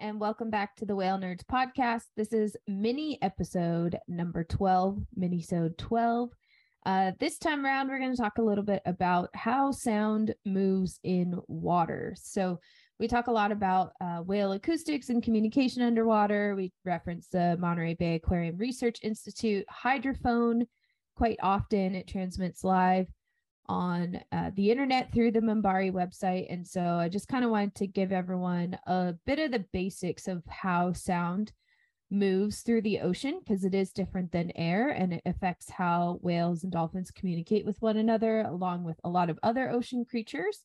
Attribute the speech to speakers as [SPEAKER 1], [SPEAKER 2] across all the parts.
[SPEAKER 1] and welcome back to the Whale Nerds podcast. This is mini episode number 12, minisode 12. Uh, this time around, we're going to talk a little bit about how sound moves in water. So, we talk a lot about uh, whale acoustics and communication underwater. We reference the Monterey Bay Aquarium Research Institute hydrophone quite often. It transmits live on uh, the internet through the MBARI website. And so I just kind of wanted to give everyone a bit of the basics of how sound moves through the ocean because it is different than air and it affects how whales and dolphins communicate with one another, along with a lot of other ocean creatures.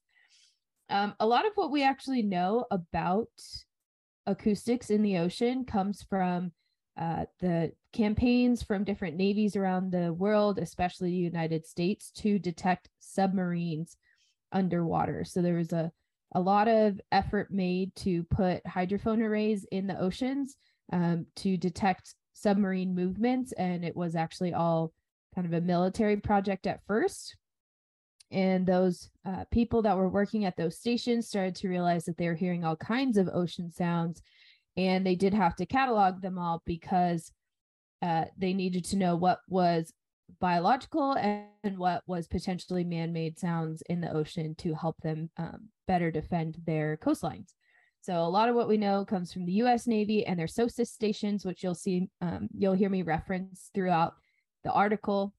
[SPEAKER 1] Um, a lot of what we actually know about acoustics in the ocean comes from uh, the campaigns from different navies around the world, especially the United States, to detect submarines underwater. So there was a, a lot of effort made to put hydrophone arrays in the oceans um, to detect submarine movements. And it was actually all kind of a military project at first. And those uh, people that were working at those stations started to realize that they were hearing all kinds of ocean sounds and they did have to catalog them all because uh, they needed to know what was biological and what was potentially man-made sounds in the ocean to help them um, better defend their coastlines. So a lot of what we know comes from the u.s navy and their SOSUS stations which you'll see um, you'll hear me reference throughout the article.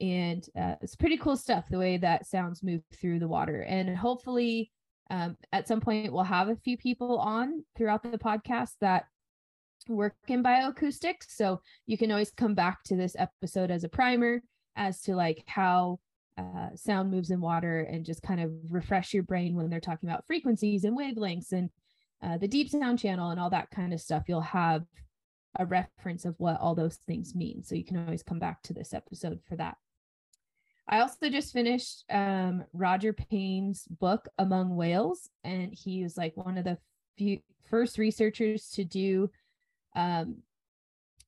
[SPEAKER 1] And uh, it's pretty cool stuff the way that sounds move through the water. And hopefully um, at some point, we'll have a few people on throughout the podcast that work in bioacoustics. So you can always come back to this episode as a primer as to like how uh, sound moves in water and just kind of refresh your brain when they're talking about frequencies and wavelengths and uh, the deep sound channel and all that kind of stuff. You'll have a reference of what all those things mean. So you can always come back to this episode for that. I also just finished um, Roger Payne's book Among Whales, and he was like one of the few first researchers to do um,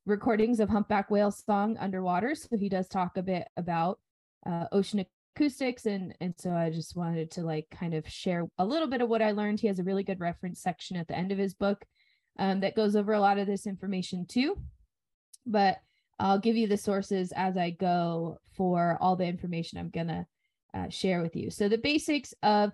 [SPEAKER 1] recordings of humpback whale song underwater. So he does talk a bit about uh, ocean acoustics, and and so I just wanted to like kind of share a little bit of what I learned. He has a really good reference section at the end of his book um, that goes over a lot of this information too. But I'll give you the sources as I go for all the information I'm going to uh, share with you. So, the basics of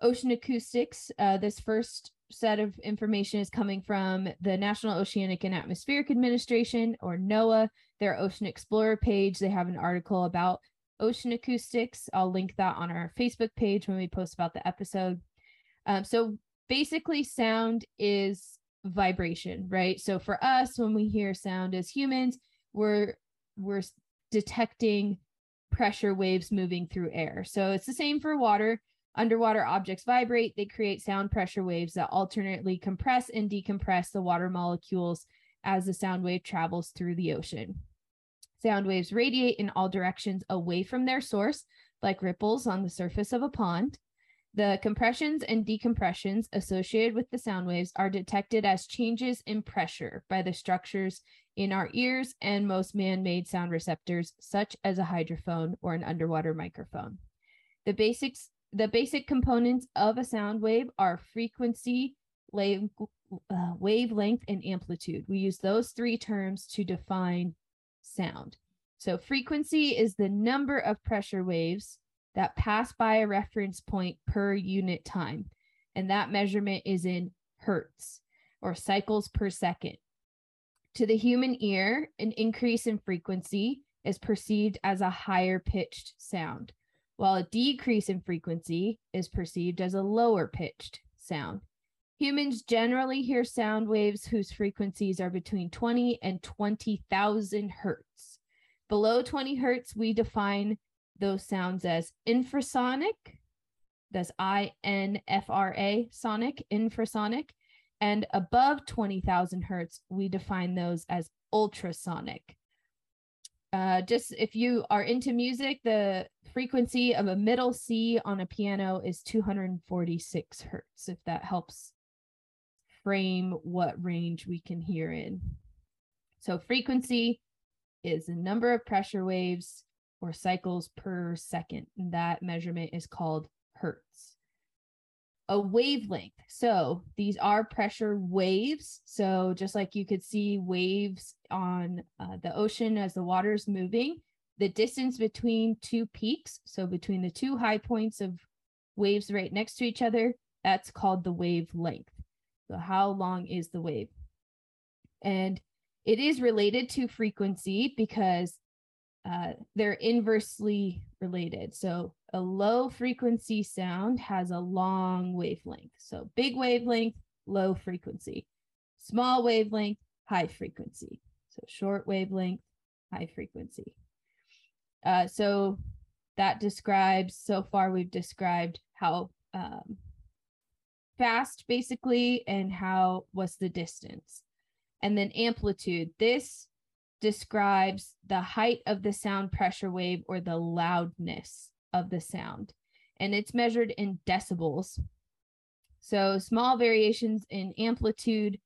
[SPEAKER 1] ocean acoustics uh, this first set of information is coming from the National Oceanic and Atmospheric Administration, or NOAA, their Ocean Explorer page. They have an article about ocean acoustics. I'll link that on our Facebook page when we post about the episode. Um, so, basically, sound is vibration, right? So, for us, when we hear sound as humans, we're we're detecting pressure waves moving through air. So it's the same for water. Underwater objects vibrate, they create sound pressure waves that alternately compress and decompress the water molecules as the sound wave travels through the ocean. Sound waves radiate in all directions away from their source, like ripples on the surface of a pond. The compressions and decompressions associated with the sound waves are detected as changes in pressure by the structures in our ears and most man made sound receptors, such as a hydrophone or an underwater microphone. The basics the basic components of a sound wave are frequency, wave, uh, wavelength, and amplitude. We use those three terms to define sound. So, frequency is the number of pressure waves that pass by a reference point per unit time. And that measurement is in hertz or cycles per second. To the human ear, an increase in frequency is perceived as a higher pitched sound, while a decrease in frequency is perceived as a lower pitched sound. Humans generally hear sound waves whose frequencies are between 20 and 20,000 hertz. Below 20 hertz, we define those sounds as infrasonic, that's I N F R A, sonic, infrasonic, and above 20,000 hertz, we define those as ultrasonic. Uh, just if you are into music, the frequency of a middle C on a piano is 246 hertz, if that helps frame what range we can hear in. So, frequency is the number of pressure waves or cycles per second. And that measurement is called hertz. A wavelength. So these are pressure waves. So just like you could see waves on uh, the ocean as the water is moving, the distance between two peaks, so between the two high points of waves right next to each other, that's called the wavelength. So how long is the wave? And it is related to frequency because uh, they're inversely related. So a low frequency sound has a long wavelength. So big wavelength, low frequency. Small wavelength, high frequency. So short wavelength, high frequency. Uh, so that describes, so far we've described how um, fast basically and how what's the distance. And then amplitude. This describes the height of the sound pressure wave or the loudness of the sound. And it's measured in decibels. So small variations in amplitude,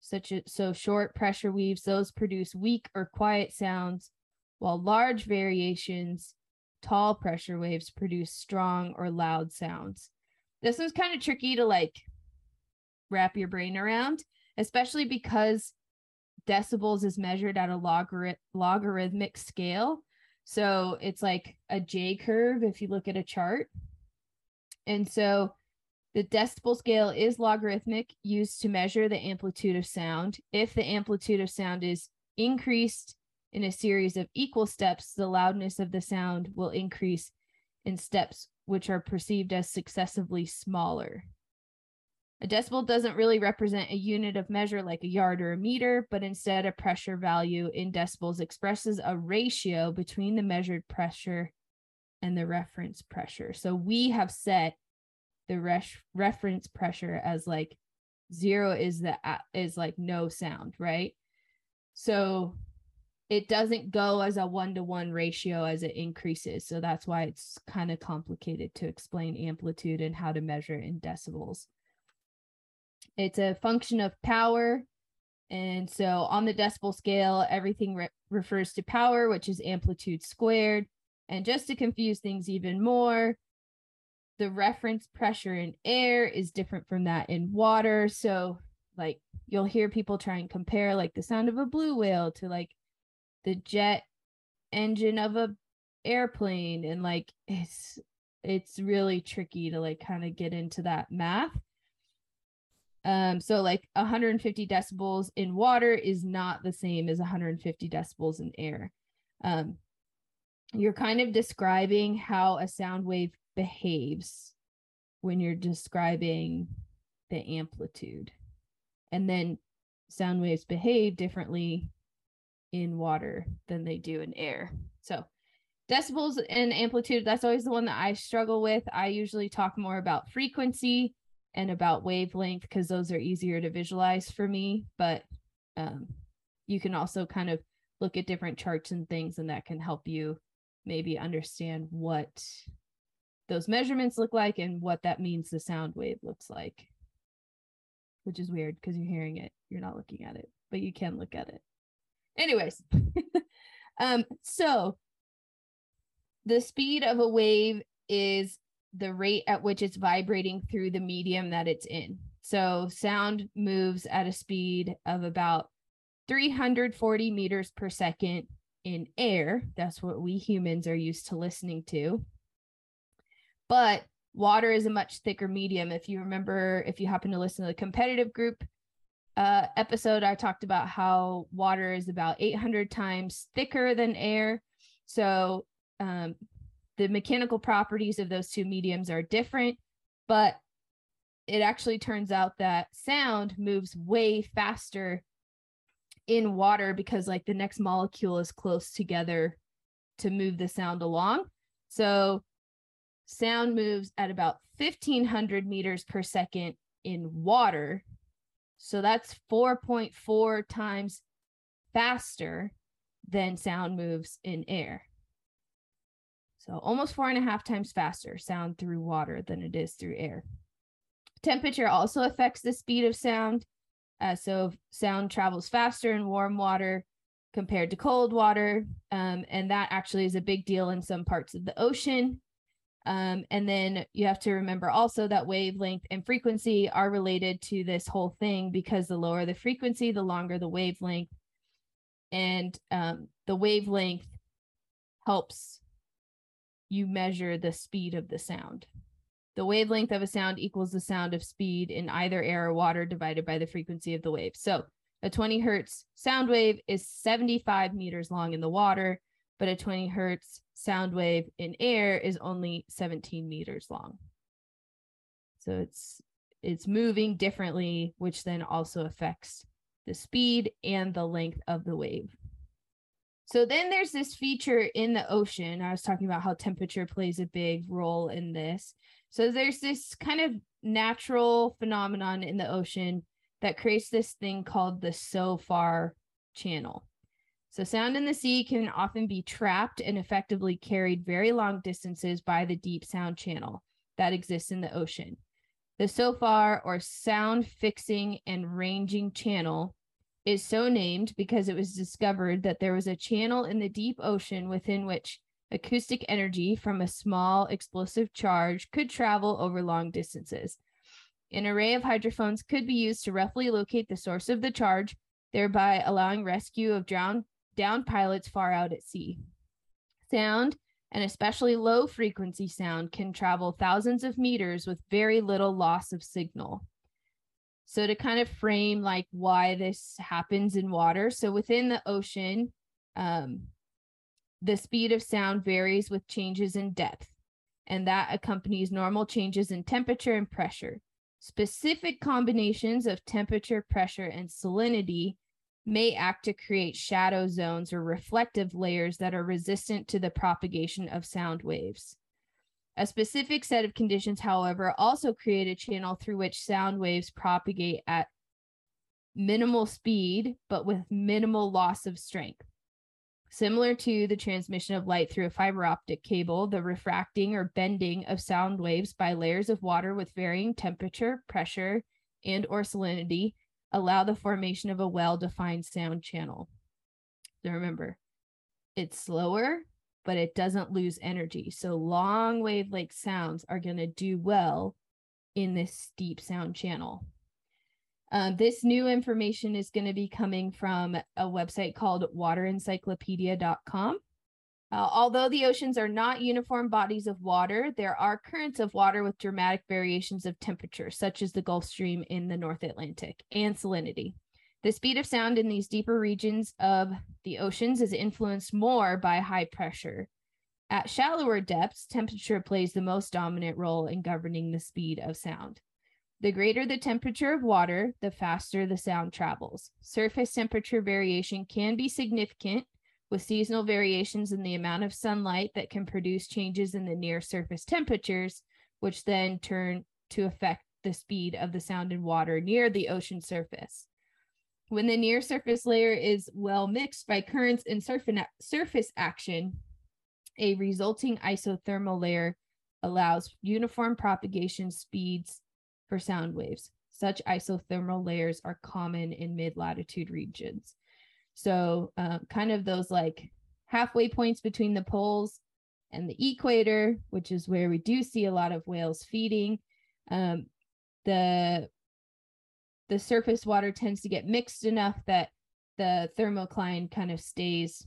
[SPEAKER 1] such as so short pressure waves, those produce weak or quiet sounds, while large variations, tall pressure waves produce strong or loud sounds. This one's kind of tricky to like wrap your brain around, especially because decibels is measured at a logarith- logarithmic scale. So it's like a J curve if you look at a chart. And so the decibel scale is logarithmic, used to measure the amplitude of sound. If the amplitude of sound is increased in a series of equal steps, the loudness of the sound will increase in steps which are perceived as successively smaller. A decibel doesn't really represent a unit of measure like a yard or a meter, but instead a pressure value in decibels expresses a ratio between the measured pressure and the reference pressure. So we have set the res- reference pressure as like zero is the is like no sound, right? So it doesn't go as a one to one ratio as it increases. So that's why it's kind of complicated to explain amplitude and how to measure in decibels. It's a function of power. And so on the decibel scale, everything re- refers to power, which is amplitude squared. And just to confuse things even more, the reference pressure in air is different from that in water. So, like, you'll hear people try and compare, like, the sound of a blue whale to, like, the jet engine of a airplane and like it's it's really tricky to like kind of get into that math um, so like 150 decibels in water is not the same as 150 decibels in air. Um, you're kind of describing how a sound wave behaves when you're describing the amplitude. And then sound waves behave differently in water than they do in air. So decibels and amplitude, that's always the one that I struggle with. I usually talk more about frequency and about wavelength because those are easier to visualize for me. But um, you can also kind of look at different charts and things, and that can help you maybe understand what those measurements look like and what that means the sound wave looks like. Which is weird because you're hearing it, you're not looking at it, but you can look at it. Anyways, um, so the speed of a wave is the rate at which it's vibrating through the medium that it's in. So sound moves at a speed of about 340 meters per second in air. That's what we humans are used to listening to. But water is a much thicker medium. If you remember, if you happen to listen to the competitive group uh, episode, I talked about how water is about 800 times thicker than air. So um, the mechanical properties of those two mediums are different, but it actually turns out that sound moves way faster in water because like the next molecule is close together to move the sound along. So sound moves at about 1500 meters per second in water. So that's 4.4 times faster than sound moves in air. So almost four and a half times faster sound through water than it is through air. Temperature also affects the speed of sound. Uh, so sound travels faster in warm water compared to cold water. Um, and that actually is a big deal in some parts of the ocean. Um, and then you have to remember also that wavelength and frequency are related to this whole thing because the lower the frequency, the longer the wavelength. And um, the wavelength helps you measure the speed of the sound. The wavelength of a sound equals the sound of speed in either air or water divided by the frequency of the wave. So a 20 hertz sound wave is 75 meters long in the water, but a 20 hertz sound wave in air is only 17 meters long. So it's it's moving differently, which then also affects the speed and the length of the wave. So then there's this feature in the ocean. I was talking about how temperature plays a big role in this. So there's this kind of natural phenomenon in the ocean that creates this thing called the SOFAR channel. So sound in the sea can often be trapped and effectively carried very long distances by the deep sound channel that exists in the ocean. The SOFAR or sound fixing and ranging channel is so named because it was discovered that there was a channel in the deep ocean within which acoustic energy from a small explosive charge could travel over long distances. An array of hydrophones could be used to roughly locate the source of the charge, thereby allowing rescue of drowned downed pilots far out at sea. Sound, and especially low frequency sound, can travel thousands of meters with very little loss of signal. So to kind of frame like why this happens in water, so within the ocean, um, the speed of sound varies with changes in depth, and that accompanies normal changes in temperature and pressure. Specific combinations of temperature, pressure, and salinity may act to create shadow zones or reflective layers that are resistant to the propagation of sound waves. A specific set of conditions, however, also create a channel through which sound waves propagate at minimal speed, but with minimal loss of strength. Similar to the transmission of light through a fiber optic cable, the refracting or bending of sound waves by layers of water with varying temperature, pressure, and or salinity allow the formation of a well-defined sound channel. So remember, it's slower, but it doesn't lose energy. So long wavelength sounds are going to do well in this deep sound channel. Um, this new information is going to be coming from a website called waterencyclopedia.com. Uh, although the oceans are not uniform bodies of water, there are currents of water with dramatic variations of temperature, such as the Gulf Stream in the North Atlantic, and salinity. The speed of sound in these deeper regions of the oceans is influenced more by high pressure. At shallower depths, temperature plays the most dominant role in governing the speed of sound. The greater the temperature of water, the faster the sound travels. Surface temperature variation can be significant with seasonal variations in the amount of sunlight that can produce changes in the near surface temperatures, which then turn to affect the speed of the sound in water near the ocean surface. When the near surface layer is well mixed by currents and surface action, a resulting isothermal layer allows uniform propagation speeds for sound waves. Such isothermal layers are common in mid latitude regions. So, uh, kind of those like halfway points between the poles and the equator, which is where we do see a lot of whales feeding. Um, the the surface water tends to get mixed enough that the thermocline kind of stays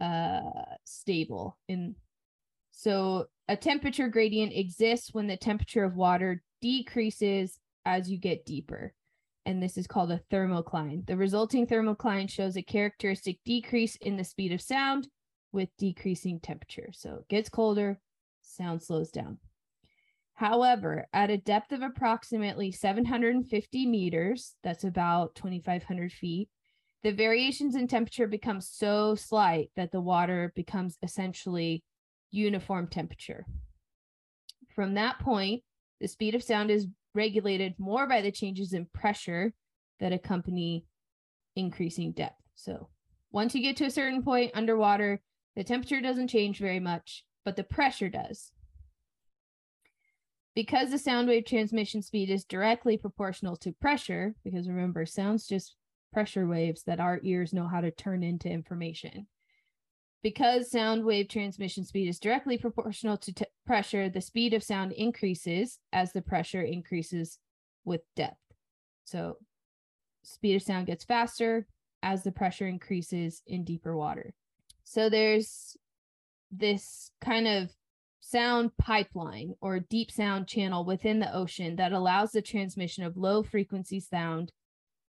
[SPEAKER 1] uh, stable. In so a temperature gradient exists when the temperature of water decreases as you get deeper and this is called a thermocline. The resulting thermocline shows a characteristic decrease in the speed of sound with decreasing temperature. So it gets colder, sound slows down. However, at a depth of approximately 750 meters, that's about 2,500 feet, the variations in temperature become so slight that the water becomes essentially uniform temperature. From that point, the speed of sound is regulated more by the changes in pressure that accompany increasing depth. So once you get to a certain point underwater, the temperature doesn't change very much, but the pressure does. Because the sound wave transmission speed is directly proportional to pressure, because remember, sound's just pressure waves that our ears know how to turn into information. because sound wave transmission speed is directly proportional to t- pressure, the speed of sound increases as the pressure increases with depth. So, speed of sound gets faster as the pressure increases in deeper water. So, there's this kind of sound pipeline or deep sound channel within the ocean that allows the transmission of low frequency sound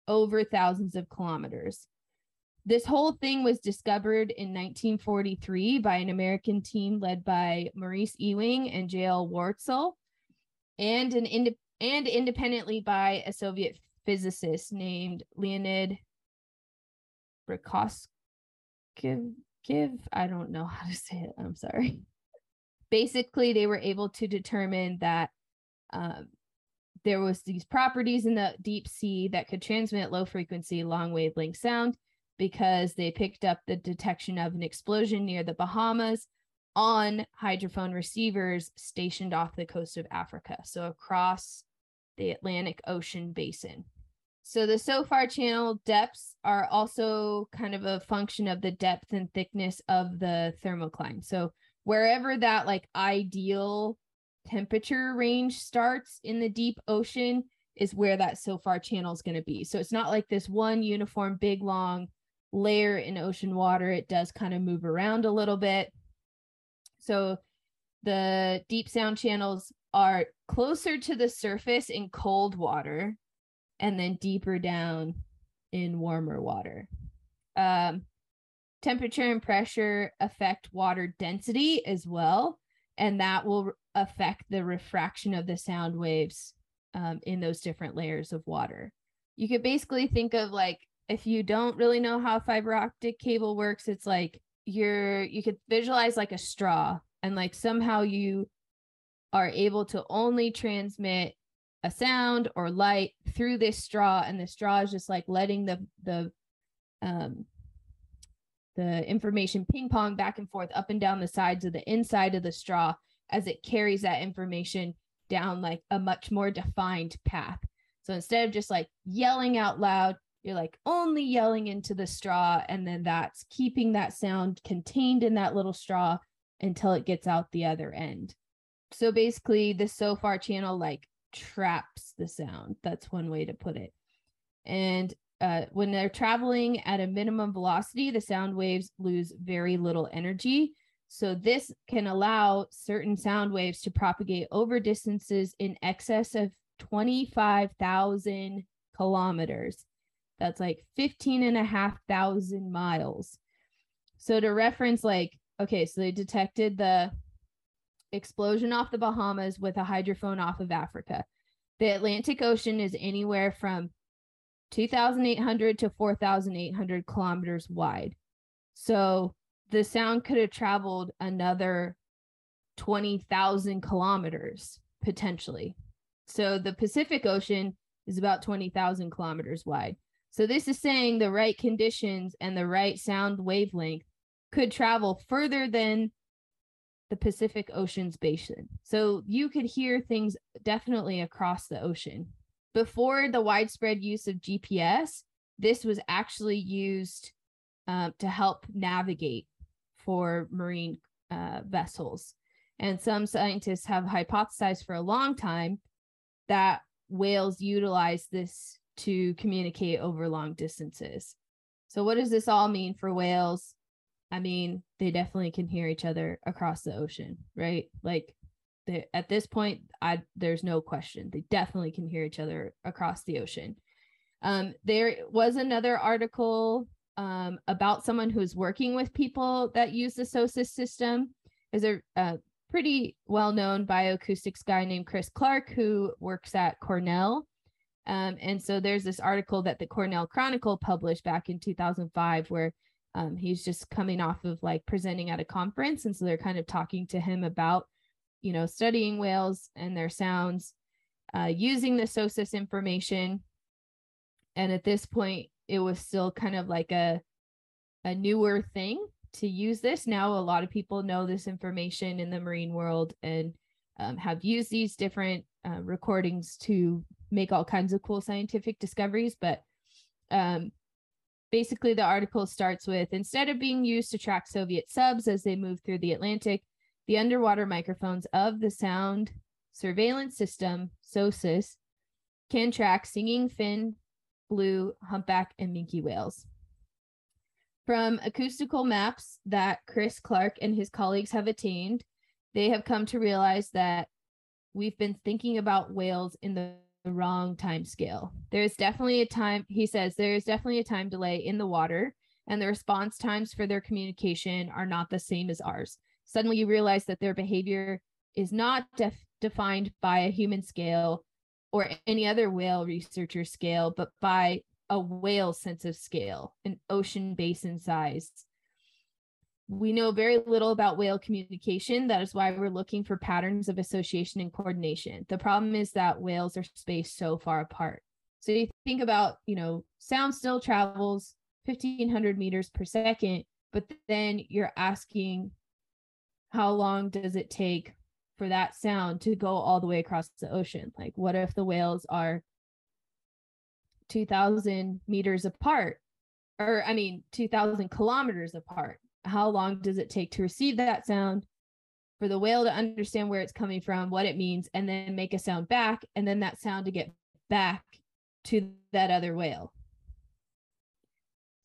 [SPEAKER 1] over thousands of kilometers. This whole thing was discovered in 1943 by an American team led by Maurice Ewing and J.L. Worzel, and an ind- and independently by a Soviet physicist named Leonid Brikoskov. I don't know how to say it. I'm sorry. Basically, they were able to determine that um, there was these properties in the deep sea that could transmit low frequency, long wavelength sound because they picked up the detection of an explosion near the Bahamas on hydrophone receivers stationed off the coast of Africa, so across the Atlantic Ocean basin. So the SOFAR channel depths are also kind of a function of the depth and thickness of the thermocline. So wherever that like ideal temperature range starts in the deep ocean is where that SOFAR channel is going to be. So it's not like this one uniform big long layer in ocean water, it does kind of move around a little bit. So the deep sound channels are closer to the surface in cold water and then deeper down in warmer water. Um, temperature and pressure affect water density as well, and that will affect the refraction of the sound waves um, in those different layers of water. You could basically think of like if you don't really know how fiber optic cable works, it's like you're you could visualize like a straw and like somehow you are able to only transmit a sound or light through this straw and the straw is just like letting the the um the information ping pong back and forth up and down the sides of the inside of the straw as it carries that information down like a much more defined path. So instead of just like yelling out loud, you're like only yelling into the straw and then that's keeping that sound contained in that little straw until it gets out the other end. So basically the SOFAR channel like traps the sound. That's one way to put it. And uh, when they're traveling at a minimum velocity the sound waves lose very little energy so this can allow certain sound waves to propagate over distances in excess of 25,000 kilometers that's like 15 and a half thousand miles. So to reference, like, okay, so they detected the explosion off the Bahamas with a hydrophone off of Africa. The Atlantic Ocean is anywhere from 2,800 to 4,800 kilometers wide. So the sound could have traveled another 20,000 kilometers potentially. So the Pacific Ocean is about 20,000 kilometers wide. So this is saying the right conditions and the right sound wavelength could travel further than the Pacific Ocean's basin. So you could hear things definitely across the ocean. Before the widespread use of GPS, this was actually used uh, to help navigate for marine uh, vessels. And some scientists have hypothesized for a long time that whales utilize this to communicate over long distances. So, what does this all mean for whales? I mean, they definitely can hear each other across the ocean, right? Like, they, at this point, I there's no question they definitely can hear each other across the ocean. Um, there was another article um, about someone who's working with people that use the SOSUS system. Is a, a pretty well known bioacoustics guy named Chris Clark who works at Cornell um, and so there's this article that the Cornell Chronicle published back in 2005 where um, he's just coming off of like presenting at a conference. And so they're kind of talking to him about, you know, studying whales and their sounds, uh, using the SOSUS information. And at this point, it was still kind of like a, a newer thing to use this. Now, a lot of people know this information in the marine world and um, have used these different uh, recordings to make all kinds of cool scientific discoveries but um basically, the article starts with instead of being used to track Soviet subs as they move through the Atlantic, the underwater microphones of the Sound Surveillance System, SOSUS, can track singing fin, blue, humpback, and minke whales. From acoustical maps that Chris Clark and his colleagues have attained, they have come to realize that we've been thinking about whales in the wrong time scale. There's definitely a time, he says, there's definitely a time delay in the water, and the response times for their communication are not the same as ours. Suddenly, you realize that their behavior is not def- defined by a human scale or any other whale researcher scale, but by a whale sense of scale, an ocean basin size. We know very little about whale communication. That is why we're looking for patterns of association and coordination. The problem is that whales are spaced so far apart. So you think about, you know, sound still travels 1500 meters per second, but then you're asking how long does it take for that sound to go all the way across the ocean? Like, what if the whales are 2000 meters apart? Or i mean 2000 kilometers apart. How long does it take to receive that sound for the whale to understand where it's coming from what it means and then make a sound back and then that sound to get back to that other whale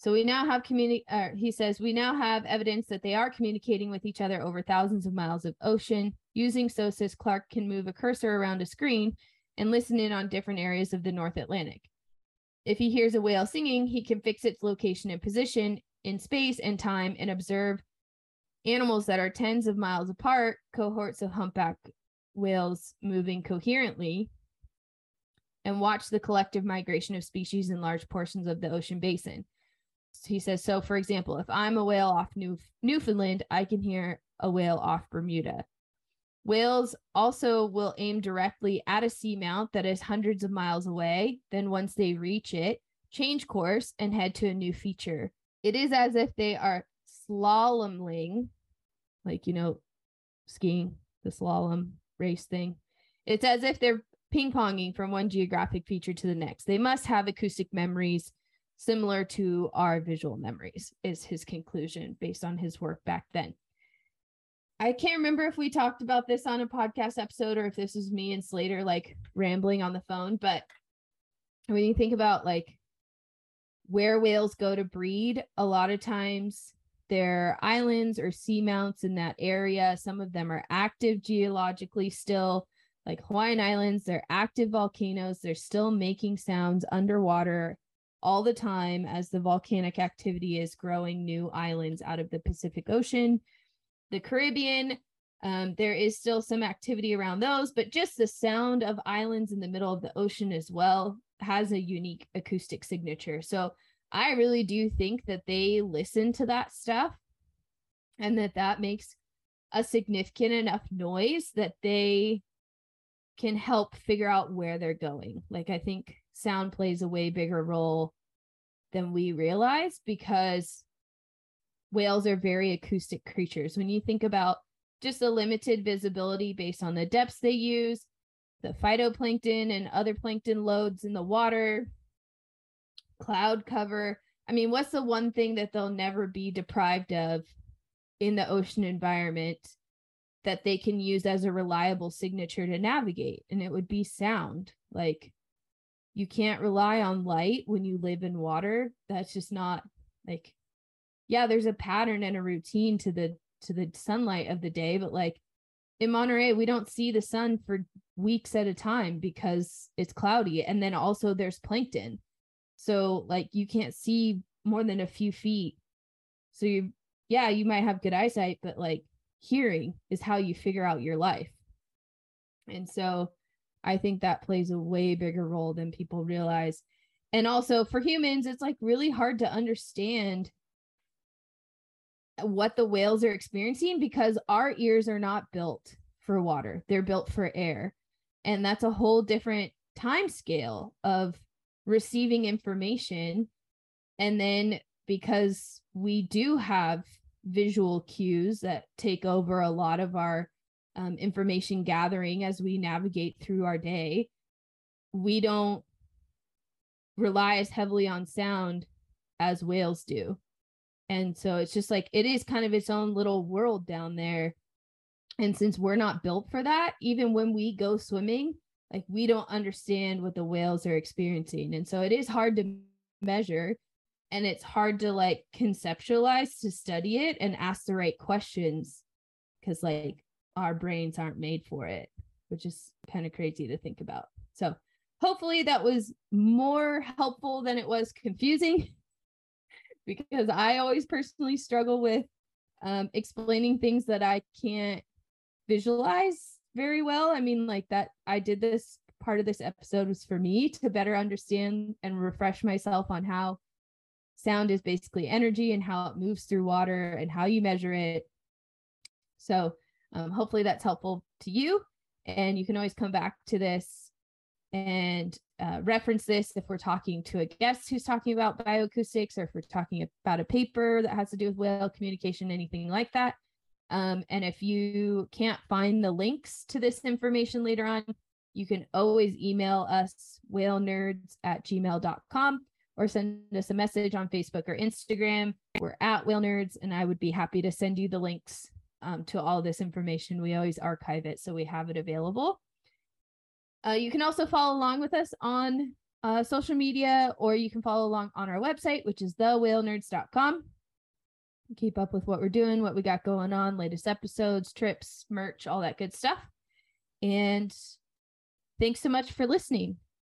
[SPEAKER 1] so we now have community he says we now have evidence that they are communicating with each other over thousands of miles of ocean using sosus clark can move a cursor around a screen and listen in on different areas of the north atlantic if he hears a whale singing, he can fix its location and position in space and time and observe animals that are tens of miles apart, cohorts of humpback whales moving coherently, and watch the collective migration of species in large portions of the ocean basin. He says, so for example, if I'm a whale off New- Newfoundland, I can hear a whale off Bermuda. Whales also will aim directly at a seamount that is hundreds of miles away. Then, once they reach it, change course and head to a new feature. It is as if they are slaloming, like, you know, skiing, the slalom race thing. It's as if they're ping ponging from one geographic feature to the next. They must have acoustic memories similar to our visual memories, is his conclusion based on his work back then. I can't remember if we talked about this on a podcast episode or if this was me and Slater like rambling on the phone, but when you think about like where whales go to breed, a lot of times they're islands or seamounts in that area. Some of them are active geologically still, like Hawaiian Islands, they're active volcanoes. They're still making sounds underwater all the time as the volcanic activity is growing new islands out of the Pacific Ocean the Caribbean. Um, there is still some activity around those, but just the sound of islands in the middle of the ocean as well has a unique acoustic signature. So I really do think that they listen to that stuff and that that makes a significant enough noise that they can help figure out where they're going. Like I think sound plays a way bigger role than we realize because whales are very acoustic creatures. When you think about just the limited visibility based on the depths they use, the phytoplankton and other plankton loads in the water, cloud cover. I mean, what's the one thing that they'll never be deprived of in the ocean environment that they can use as a reliable signature to navigate? And it would be sound. Like, you can't rely on light when you live in water. That's just not like yeah, there's a pattern and a routine to the to the sunlight of the day, but like in Monterey, we don't see the sun for weeks at a time because it's cloudy. And then also there's plankton. So like you can't see more than a few feet. So you yeah, you might have good eyesight, but like hearing is how you figure out your life. And so I think that plays a way bigger role than people realize. And also for humans, it's like really hard to understand what the whales are experiencing because our ears are not built for water. They're built for air. And that's a whole different time scale of receiving information. And then because we do have visual cues that take over a lot of our um, information gathering as we navigate through our day we don't rely as heavily on sound as whales do. And so it's just like it is kind of its own little world down there. And since we're not built for that, even when we go swimming, like we don't understand what the whales are experiencing. And so it is hard to measure and it's hard to like conceptualize to study it and ask the right questions because like our brains aren't made for it, which is kind of crazy to think about. So hopefully that was more helpful than it was confusing because I always personally struggle with um, explaining things that I can't visualize very well. I mean, like that, I did this part of this episode was for me to better understand and refresh myself on how sound is basically energy and how it moves through water and how you measure it. So, um, hopefully, that's helpful to you. And you can always come back to this and uh, reference this if we're talking to a guest who's talking about bioacoustics or if we're talking about a paper that has to do with whale communication, anything like that. Um, and if you can't find the links to this information later on, you can always email us whale nerds at gmail.com or send us a message on Facebook or Instagram. We're at whale nerds, and I would be happy to send you the links um, to all this information. We always archive it so we have it available. Uh, you can also follow along with us on uh, social media, or you can follow along on our website, which is thewhalenerds.com. Keep up with what we're doing, what we got going on, latest episodes, trips, merch, all that good stuff. And thanks so much for listening.